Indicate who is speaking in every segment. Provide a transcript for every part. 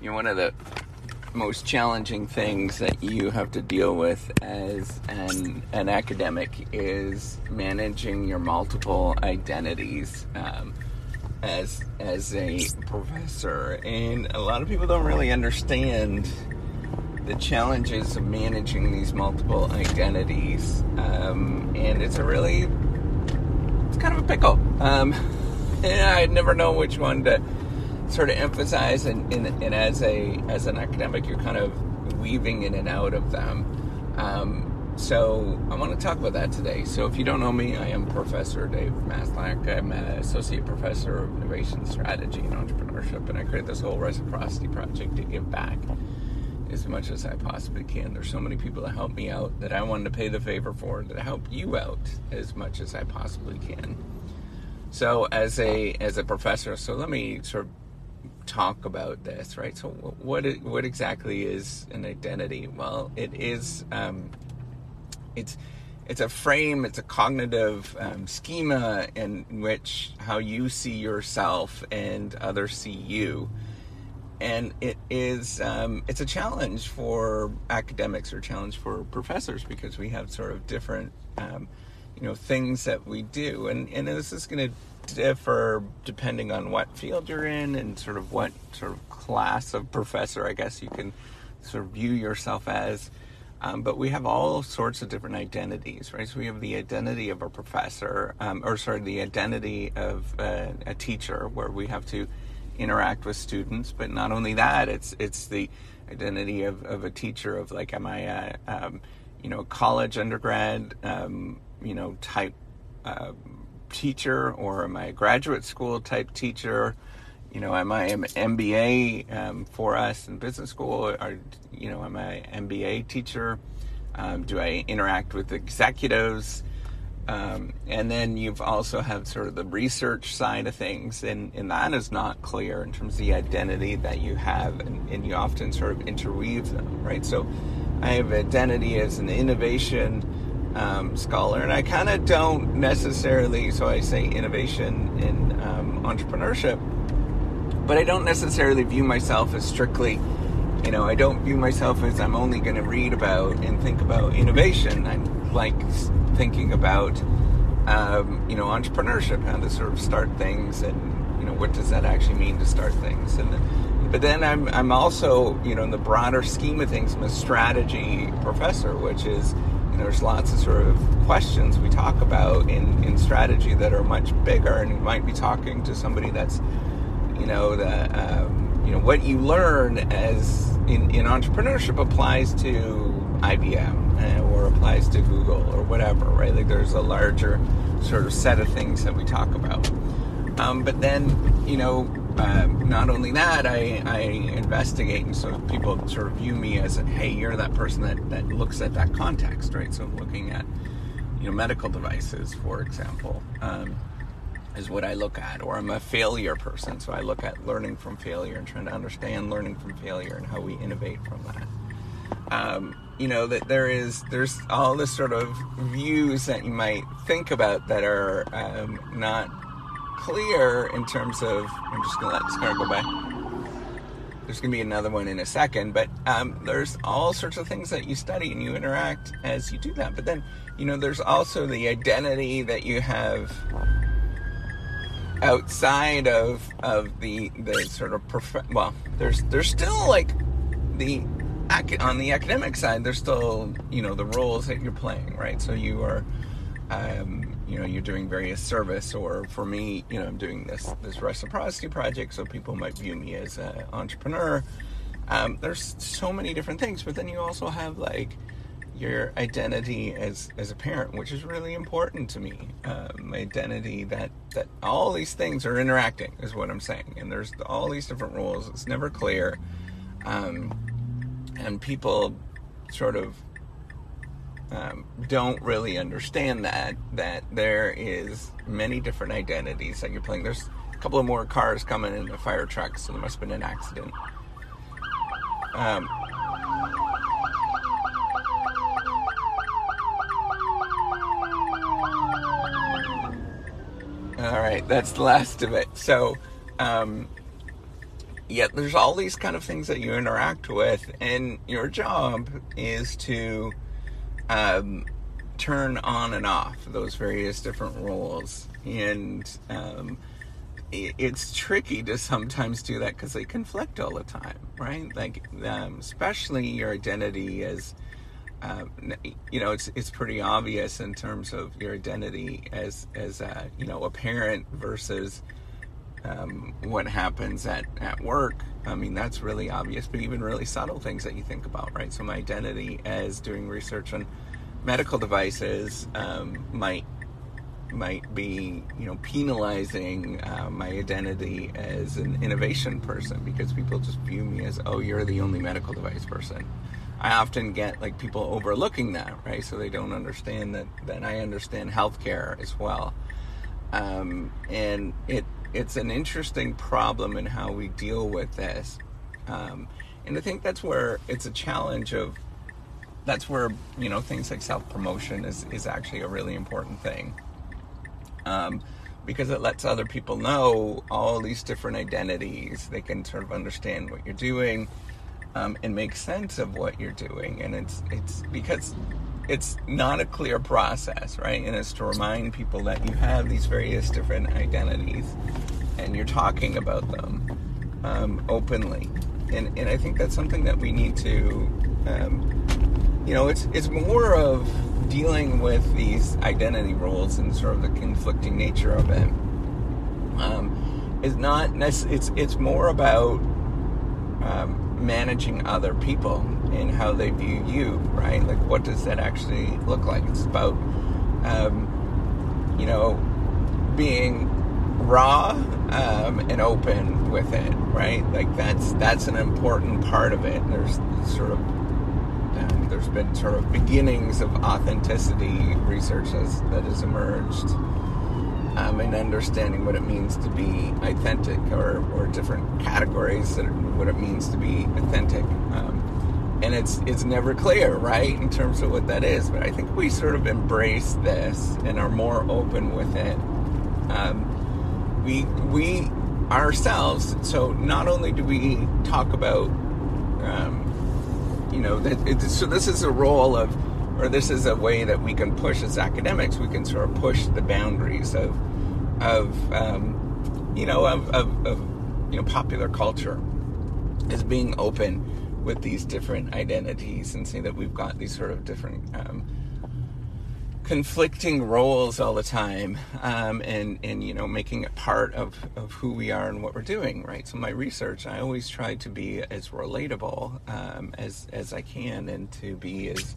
Speaker 1: you know, one of the most challenging things that you have to deal with as an, an academic is managing your multiple identities um, as as a professor, and a lot of people don't really understand the challenges of managing these multiple identities, um, and it's a really it's kind of a pickle. Um, and I never know which one to sort of emphasize and, and, and, as a as an academic you're kind of weaving in and out of them um, so I want to talk about that today. So if you don't know me, I am Professor Dave Maslach. I'm an associate professor of innovation strategy and entrepreneurship, and I create this whole reciprocity project to give back as much as I possibly can. There's so many people that help me out that I wanted to pay the favor for to help you out as much as I possibly can. So as a as a professor, so let me sort of talk about this, right? So, what what exactly is an identity? Well, it is um, it's it's a frame, it's a cognitive um, schema in which how you see yourself and others see you, and it is um, it's a challenge for academics or challenge for professors because we have sort of different um, you know things that we do, and and this is going to differ depending on what field you're in and sort of what sort of class of professor, I guess you can sort of view yourself as. Um, but we have all sorts of different identities, right? So we have the identity of a professor, um, or sorry, the identity of a, a teacher, where we have to interact with students. But not only that, it's it's the identity of, of a teacher of like, am I a um, you know college undergrad, um, you know type uh, teacher or am I a graduate school type teacher? You know, am I an MBA um, for us in business school? Or, you know, am I an MBA teacher? Um, do I interact with executives? Um, and then you've also have sort of the research side of things, and, and that is not clear in terms of the identity that you have, and, and you often sort of interweave them, right? So I have identity as an innovation um, scholar, and I kind of don't necessarily. So I say innovation in um, entrepreneurship, but I don't necessarily view myself as strictly. You know, I don't view myself as I'm only going to read about and think about innovation. I'm like thinking about, um, you know, entrepreneurship, how to sort of start things, and you know, what does that actually mean to start things, and. but then I'm, I'm also, you know, in the broader scheme of things, I'm a strategy professor, which is there's lots of sort of questions we talk about in, in strategy that are much bigger, and you might be talking to somebody that's, you know, the, um, you know, what you learn as in, in entrepreneurship applies to IBM eh, or applies to Google or whatever, right? Like there's a larger sort of set of things that we talk about. Um, but then, you know, um, not only that, I, I investigate, and so people sort of view me as, hey, you're that person that, that looks at that context, right? So looking at, you know, medical devices, for example, um, is what I look at. Or I'm a failure person, so I look at learning from failure and trying to understand learning from failure and how we innovate from that. Um, you know that there is there's all this sort of views that you might think about that are um, not clear in terms of. I'm just gonna let this car go by. There's gonna be another one in a second, but um, there's all sorts of things that you study and you interact as you do that. But then, you know, there's also the identity that you have outside of of the the sort of prof- well there's there's still like the on the academic side there's still you know the roles that you're playing right so you are um, you know you're doing various service or for me you know i'm doing this this reciprocity project so people might view me as an entrepreneur. Um, there's so many different things but then you also have like your identity as as a parent which is really important to me. Um, identity that that all these things are interacting is what i'm saying and there's all these different rules it's never clear. Um, and people sort of um, don't really understand that that there is many different identities that you're playing. There's a couple of more cars coming in the fire truck, so there must have been an accident. Um, all right, that's the last of it. So, um, yet there's all these kind of things that you interact with, and your job is to um, turn on and off those various different roles. And um, it, it's tricky to sometimes do that because they conflict all the time, right? Like, um, especially your identity as um, you know, it's it's pretty obvious in terms of your identity as as a, you know a parent versus um, what happens at, at work. I mean, that's really obvious, but even really subtle things that you think about, right? So my identity as doing research on medical devices um, might might be you know penalizing uh, my identity as an innovation person because people just view me as oh you're the only medical device person I often get like people overlooking that, right? So they don't understand that that I understand healthcare as well, um, and it it's an interesting problem in how we deal with this, um, and I think that's where it's a challenge of that's where you know things like self promotion is is actually a really important thing, um, because it lets other people know all these different identities. They can sort of understand what you're doing um, and make sense of what you're doing. And it's it's because it's not a clear process, right? And it's to remind people that you have these various different identities, and you're talking about them um, openly. And and I think that's something that we need to, um, you know, it's it's more of dealing with these identity roles and sort of the conflicting nature of it. Um, not it's it's more about um, managing other people and how they view you, right? Like, what does that actually look like? It's about, um, you know, being raw um, and open with it, right? Like that's that's an important part of it. There's sort of um, there's been sort of beginnings of authenticity research as, that has emerged um, and understanding what it means to be authentic or, or different categories that what it means to be authentic. Um, and it's it's never clear, right, in terms of what that is. But I think we sort of embrace this and are more open with it. Um, we we ourselves. So not only do we talk about, um, you know, that so this is a role of or this is a way that we can push as academics. We can sort of push the boundaries of, of um, you know, of, of, of, you know, popular culture as being open with these different identities and say that we've got these sort of different um, conflicting roles all the time um, and and you know making it part of, of who we are and what we're doing right so my research i always try to be as relatable um, as as i can and to be as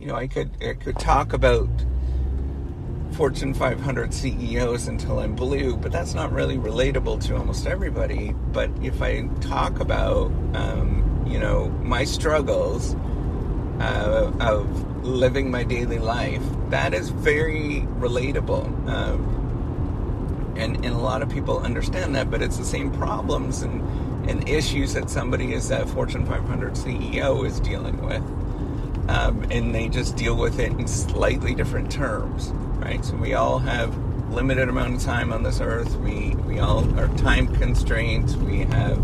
Speaker 1: you know, I could I could talk about Fortune 500 CEOs until I'm blue, but that's not really relatable to almost everybody. But if I talk about, um, you know, my struggles uh, of living my daily life, that is very relatable. Um, and, and a lot of people understand that, but it's the same problems and, and issues that somebody as a Fortune 500 CEO is dealing with um, and they just deal with it in slightly different terms, right? So we all have limited amount of time on this earth. We we all are time constraints. We have,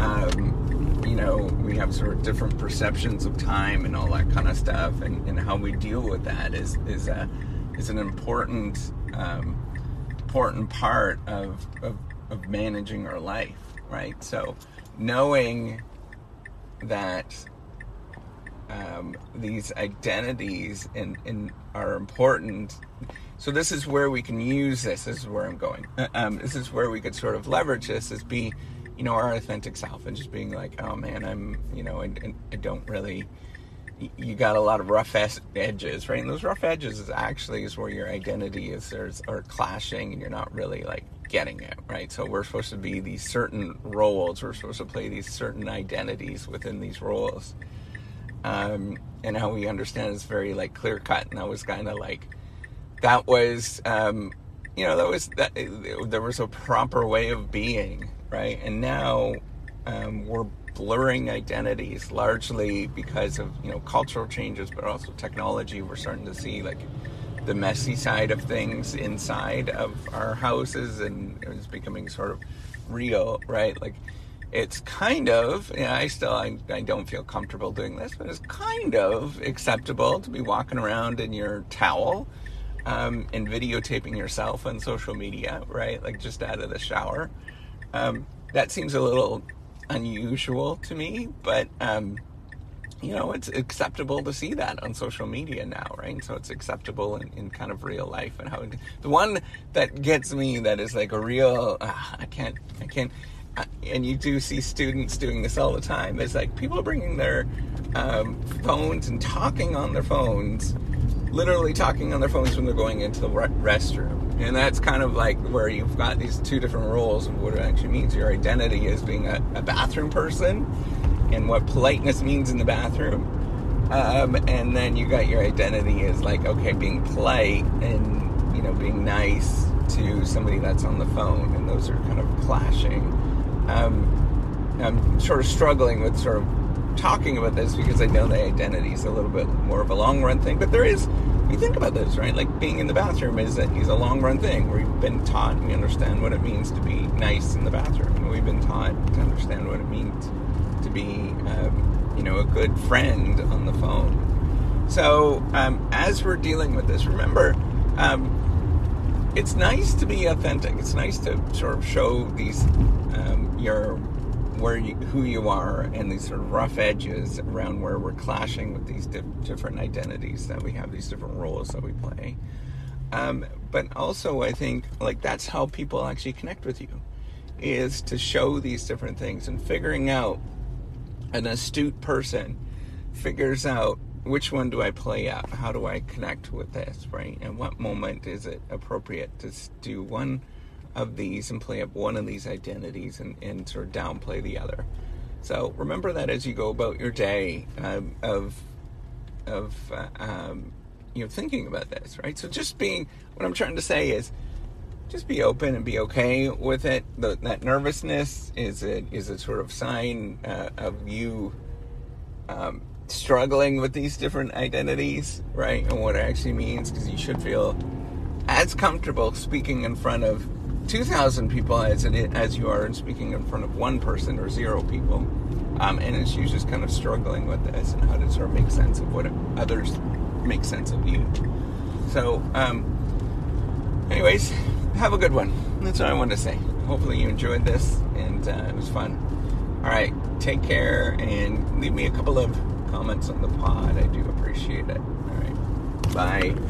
Speaker 1: um, you know, we have sort of different perceptions of time and all that kind of stuff, and, and how we deal with that is is a is an important um, important part of, of of managing our life, right? So knowing that um, these identities and, and are important. So this is where we can use this. This is where I'm going. Uh, um, this is where we could sort of leverage this as be, you know, our authentic self and just being like, oh man, I'm, you know, I, I don't really. You got a lot of rough edges, right? And those rough edges is actually is where your identity is there's are clashing, and you're not really like getting it, right? So we're supposed to be these certain roles. We're supposed to play these certain identities within these roles um, and how we understand is very like clear cut. And that was kind of like that was um, you know that was that there was a proper way of being, right? And now um, we're blurring identities largely because of you know cultural changes, but also technology. We're starting to see like the messy side of things inside of our houses, and it's becoming sort of real, right? Like it's kind of, yeah, I still, I, I don't feel comfortable doing this, but it's kind of acceptable to be walking around in your towel um, and videotaping yourself on social media, right? Like just out of the shower. Um, that seems a little unusual to me, but um, you know, it's acceptable to see that on social media now, right? So it's acceptable in, in kind of real life and how the one that gets me that is like a real, uh, I can't, I can't, uh, and you do see students doing this all the time is like people are bringing their um, phones and talking on their phones literally talking on their phones when they're going into the restroom. And that's kind of like where you've got these two different roles of what it actually means. Your identity as being a, a bathroom person and what politeness means in the bathroom. Um, and then you got your identity as like, okay, being polite and, you know, being nice to somebody that's on the phone. And those are kind of clashing. Um, I'm sort of struggling with sort of talking about this because I know the identity is a little bit more of a long run thing. But there is, you think about this, right? Like being in the bathroom is a, is a long run thing. We've been taught, we understand what it means to be nice in the bathroom. We've been taught to understand what it means to be, um, you know, a good friend on the phone. So um, as we're dealing with this, remember. Um, it's nice to be authentic. It's nice to sort of show these um, your where you, who you are and these sort of rough edges around where we're clashing with these di- different identities that we have, these different roles that we play. Um, but also, I think like that's how people actually connect with you, is to show these different things and figuring out. An astute person figures out which one do I play out? How do I connect with this, right? And what moment is it appropriate to do one of these and play up one of these identities and, and sort of downplay the other. So remember that as you go about your day um, of of uh, um, you know thinking about this, right? So just being what I'm trying to say is just be open and be okay with it. The, that nervousness is a is a sort of sign uh, of you um, struggling with these different identities, right? And what it actually means, because you should feel as comfortable speaking in front of 2,000 people as it as you are in speaking in front of one person or zero people. Um, and it's you just kind of struggling with this and how to sort of make sense of what others make sense of you. So, um, anyways, have a good one. That's what I wanted to say. Hopefully, you enjoyed this and uh, it was fun. All right, take care and leave me a couple of comments on the pod. I do appreciate it. All right, bye.